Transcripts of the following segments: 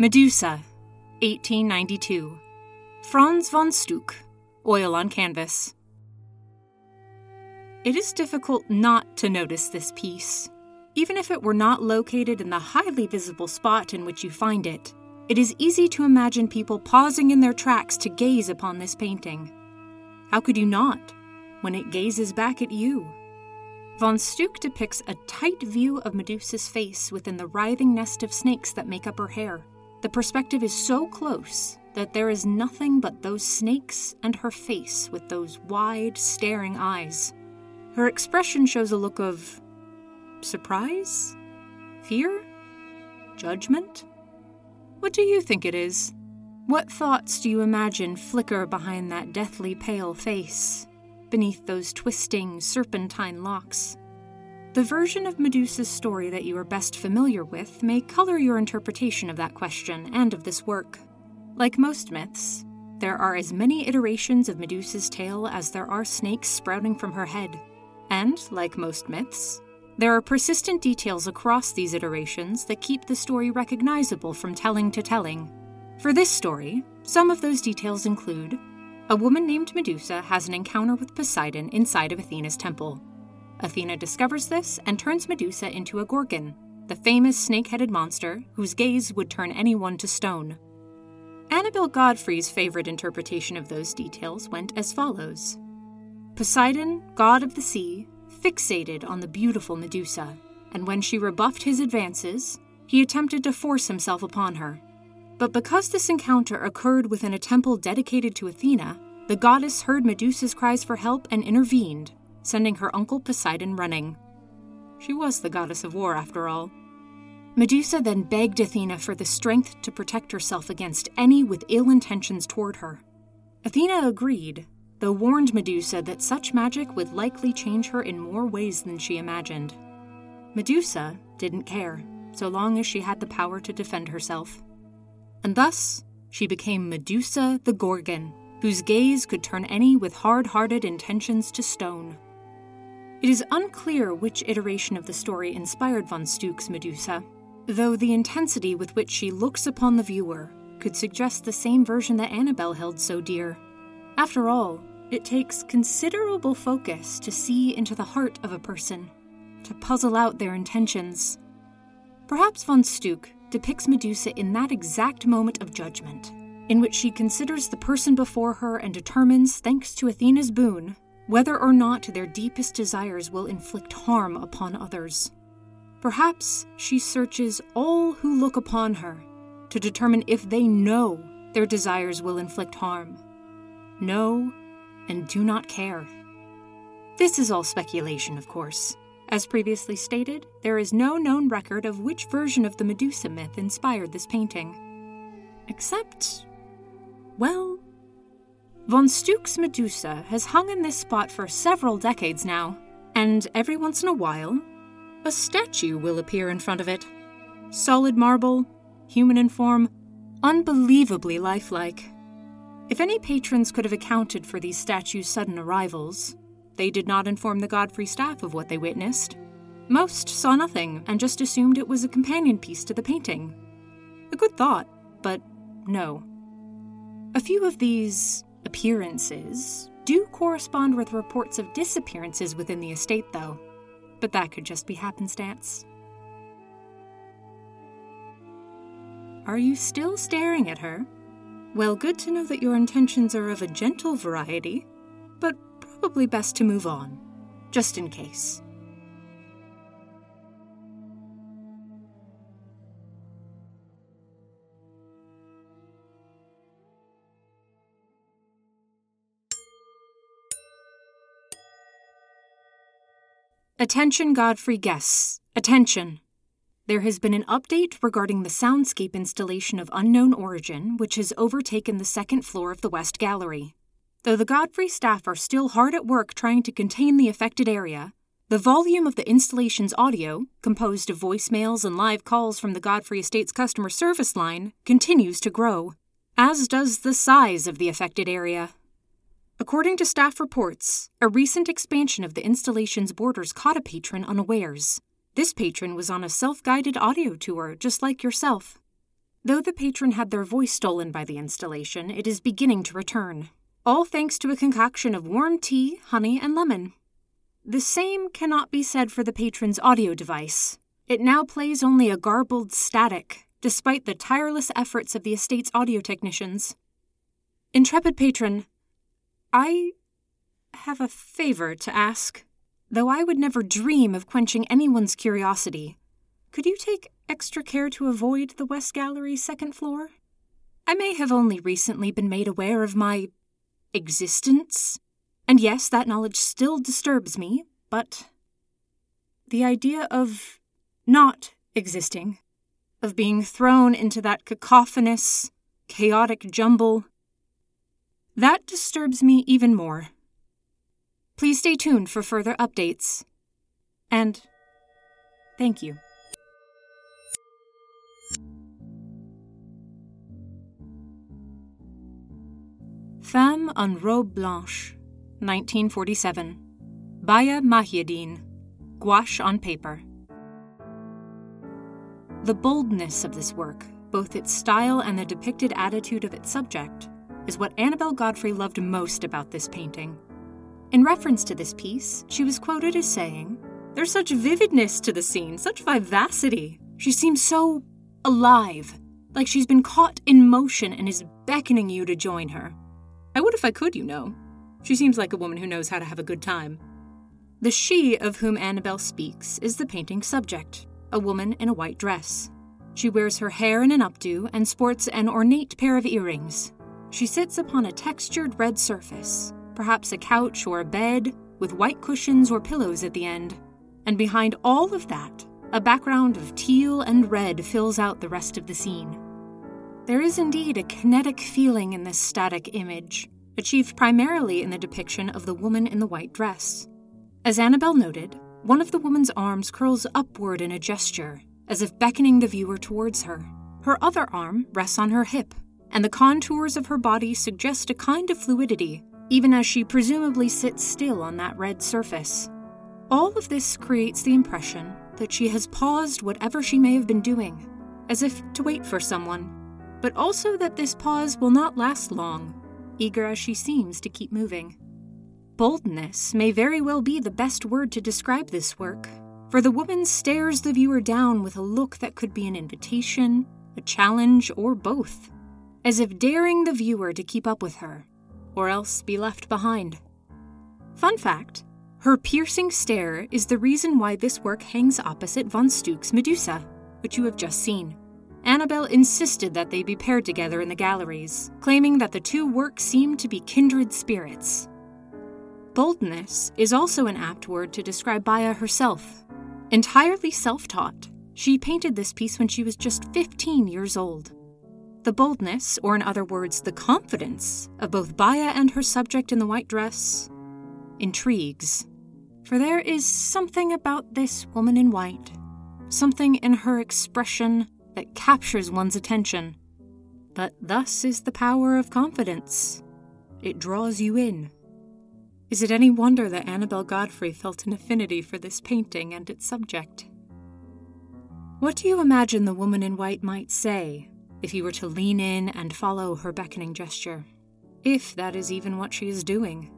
Medusa, 1892. Franz von Stuck, oil on canvas. It is difficult not to notice this piece. Even if it were not located in the highly visible spot in which you find it, it is easy to imagine people pausing in their tracks to gaze upon this painting. How could you not, when it gazes back at you? Von Stuck depicts a tight view of Medusa's face within the writhing nest of snakes that make up her hair. The perspective is so close that there is nothing but those snakes and her face with those wide, staring eyes. Her expression shows a look of surprise? Fear? Judgment? What do you think it is? What thoughts do you imagine flicker behind that deathly pale face, beneath those twisting, serpentine locks? The version of Medusa's story that you are best familiar with may color your interpretation of that question and of this work. Like most myths, there are as many iterations of Medusa's tale as there are snakes sprouting from her head. And, like most myths, there are persistent details across these iterations that keep the story recognizable from telling to telling. For this story, some of those details include a woman named Medusa has an encounter with Poseidon inside of Athena's temple. Athena discovers this and turns Medusa into a Gorgon, the famous snake headed monster whose gaze would turn anyone to stone. Annabel Godfrey's favorite interpretation of those details went as follows Poseidon, god of the sea, fixated on the beautiful Medusa, and when she rebuffed his advances, he attempted to force himself upon her. But because this encounter occurred within a temple dedicated to Athena, the goddess heard Medusa's cries for help and intervened, sending her uncle Poseidon running. She was the goddess of war, after all. Medusa then begged Athena for the strength to protect herself against any with ill intentions toward her. Athena agreed, though warned Medusa that such magic would likely change her in more ways than she imagined. Medusa didn't care, so long as she had the power to defend herself. And thus, she became Medusa the Gorgon, whose gaze could turn any with hard hearted intentions to stone. It is unclear which iteration of the story inspired von Stuck's Medusa, though the intensity with which she looks upon the viewer could suggest the same version that Annabel held so dear. After all, it takes considerable focus to see into the heart of a person, to puzzle out their intentions. Perhaps von Stuck depicts Medusa in that exact moment of judgment, in which she considers the person before her and determines, thanks to Athena's boon, whether or not their deepest desires will inflict harm upon others. Perhaps she searches all who look upon her to determine if they know their desires will inflict harm. Know and do not care. This is all speculation, of course. As previously stated, there is no known record of which version of the Medusa myth inspired this painting. Except, well, Von Stuck's Medusa has hung in this spot for several decades now, and every once in a while, a statue will appear in front of it. Solid marble, human in form, unbelievably lifelike. If any patrons could have accounted for these statues' sudden arrivals, they did not inform the Godfrey staff of what they witnessed. Most saw nothing and just assumed it was a companion piece to the painting. A good thought, but no. A few of these appearances do correspond with reports of disappearances within the estate, though, but that could just be happenstance. Are you still staring at her? Well, good to know that your intentions are of a gentle variety, but probably best to move on, just in case. Attention, Godfrey guests. Attention. There has been an update regarding the soundscape installation of unknown origin, which has overtaken the second floor of the West Gallery. Though the Godfrey staff are still hard at work trying to contain the affected area, the volume of the installation's audio, composed of voicemails and live calls from the Godfrey Estates customer service line, continues to grow, as does the size of the affected area. According to staff reports, a recent expansion of the installation's borders caught a patron unawares. This patron was on a self guided audio tour, just like yourself. Though the patron had their voice stolen by the installation, it is beginning to return, all thanks to a concoction of warm tea, honey, and lemon. The same cannot be said for the patron's audio device. It now plays only a garbled static, despite the tireless efforts of the estate's audio technicians. Intrepid patron, I have a favor to ask. Though I would never dream of quenching anyone's curiosity, could you take extra care to avoid the West Gallery's second floor? I may have only recently been made aware of my existence, and yes, that knowledge still disturbs me, but the idea of not existing, of being thrown into that cacophonous, chaotic jumble, that disturbs me even more. Please stay tuned for further updates. And thank you. Femme en robe blanche, 1947. Baya Mahieddine, gouache on paper. The boldness of this work, both its style and the depicted attitude of its subject, is what Annabel Godfrey loved most about this painting. In reference to this piece, she was quoted as saying, There's such vividness to the scene, such vivacity. She seems so alive, like she's been caught in motion and is beckoning you to join her. I would if I could, you know. She seems like a woman who knows how to have a good time. The she of whom Annabel speaks is the painting's subject, a woman in a white dress. She wears her hair in an updo and sports an ornate pair of earrings. She sits upon a textured red surface, perhaps a couch or a bed, with white cushions or pillows at the end. And behind all of that, a background of teal and red fills out the rest of the scene. There is indeed a kinetic feeling in this static image, achieved primarily in the depiction of the woman in the white dress. As Annabel noted, one of the woman's arms curls upward in a gesture, as if beckoning the viewer towards her. Her other arm rests on her hip, and the contours of her body suggest a kind of fluidity even as she presumably sits still on that red surface. All of this creates the impression that she has paused whatever she may have been doing, as if to wait for someone, but also that this pause will not last long, eager as she seems to keep moving. Boldness may very well be the best word to describe this work, for the woman stares the viewer down with a look that could be an invitation, a challenge, or both, as if daring the viewer to keep up with her or else be left behind. Fun fact her piercing stare is the reason why this work hangs opposite von Stuck's Medusa, which you have just seen. Annabel insisted that they be paired together in the galleries, claiming that the two works seemed to be kindred spirits. Boldness is also an apt word to describe Baya herself. Entirely self taught, she painted this piece when she was just 15 years old. The boldness, or in other words, the confidence, of both Baya and her subject in the white dress intrigues. For there is something about this woman in white, something in her expression that captures one's attention. But thus is the power of confidence. It draws you in. Is it any wonder that Annabel Godfrey felt an affinity for this painting and its subject? What do you imagine the woman in white might say if you were to lean in and follow her beckoning gesture. If that is even what she is doing.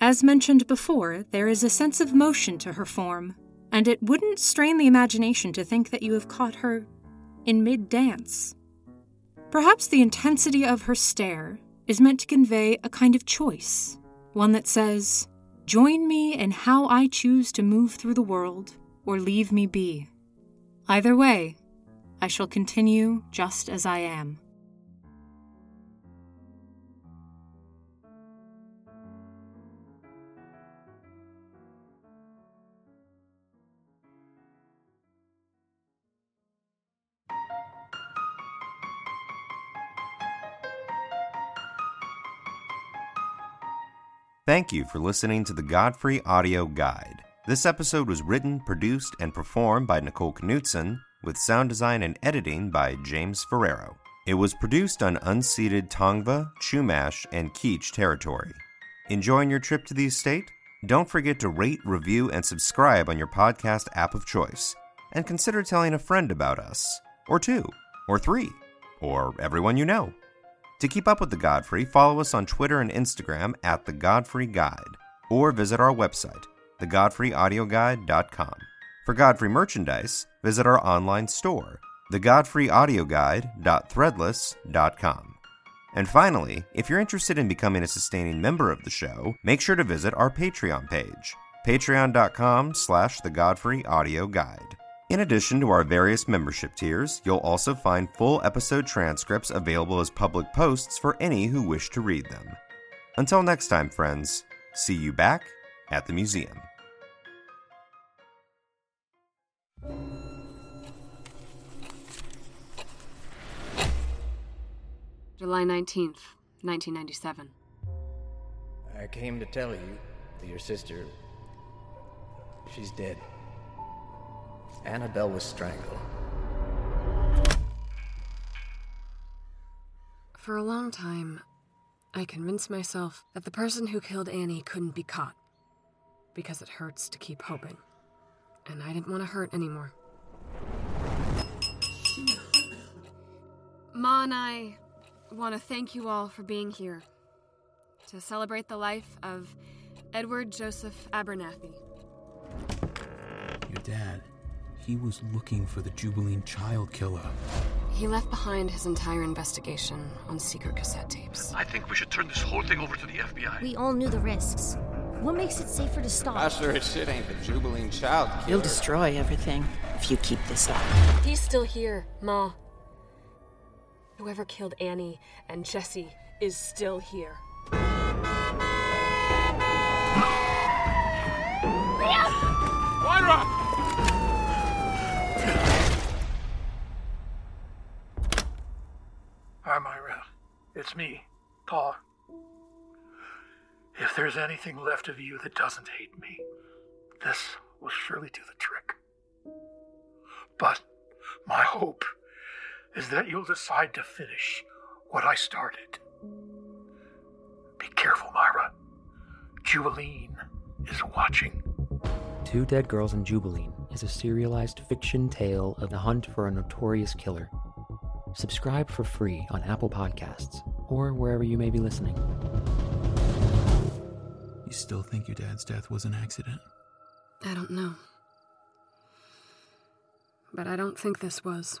As mentioned before, there is a sense of motion to her form, and it wouldn't strain the imagination to think that you have caught her in mid dance. Perhaps the intensity of her stare is meant to convey a kind of choice, one that says, Join me in how I choose to move through the world, or leave me be. Either way, I shall continue just as I am. Thank you for listening to the Godfrey Audio Guide. This episode was written, produced, and performed by Nicole Knudsen with sound design and editing by James Ferrero. It was produced on unceded Tongva, Chumash, and Kizh territory. Enjoying your trip to the estate? Don't forget to rate, review, and subscribe on your podcast app of choice. And consider telling a friend about us, or two, or three, or everyone you know. To keep up with The Godfrey, follow us on Twitter and Instagram at The Godfrey Guide, or visit our website, thegodfreyaudioguide.com. For Godfrey merchandise, visit our online store, thegodfreyaudioguide.threadless.com. And finally, if you're interested in becoming a sustaining member of the show, make sure to visit our Patreon page, patreon.com slash the Godfrey Audio Guide. In addition to our various membership tiers, you'll also find full episode transcripts available as public posts for any who wish to read them. Until next time, friends, see you back at the museum. July 19th, 1997. I came to tell you that your sister. She's dead. Annabelle was strangled. For a long time, I convinced myself that the person who killed Annie couldn't be caught. Because it hurts to keep hoping. And I didn't want to hurt anymore. Ma and I want to thank you all for being here to celebrate the life of Edward Joseph Abernathy. Your dad, he was looking for the Jubilee child killer. He left behind his entire investigation on secret cassette tapes. I think we should turn this whole thing over to the FBI. We all knew the risks. What makes it safer to stop? I sure as shit ain't the Jubilee child killer. You'll destroy everything if you keep this up. He's still here, Ma. Whoever killed Annie and Jesse is still here. Moira! Hi, Myra. It's me, Paul. If there's anything left of you that doesn't hate me, this will surely do the trick. But my hope is that you'll decide to finish what I started. Be careful, Myra. Jubileen is watching. Two Dead Girls in Jubileen is a serialized fiction tale of the hunt for a notorious killer. Subscribe for free on Apple Podcasts or wherever you may be listening. You still think your dad's death was an accident? I don't know. But I don't think this was.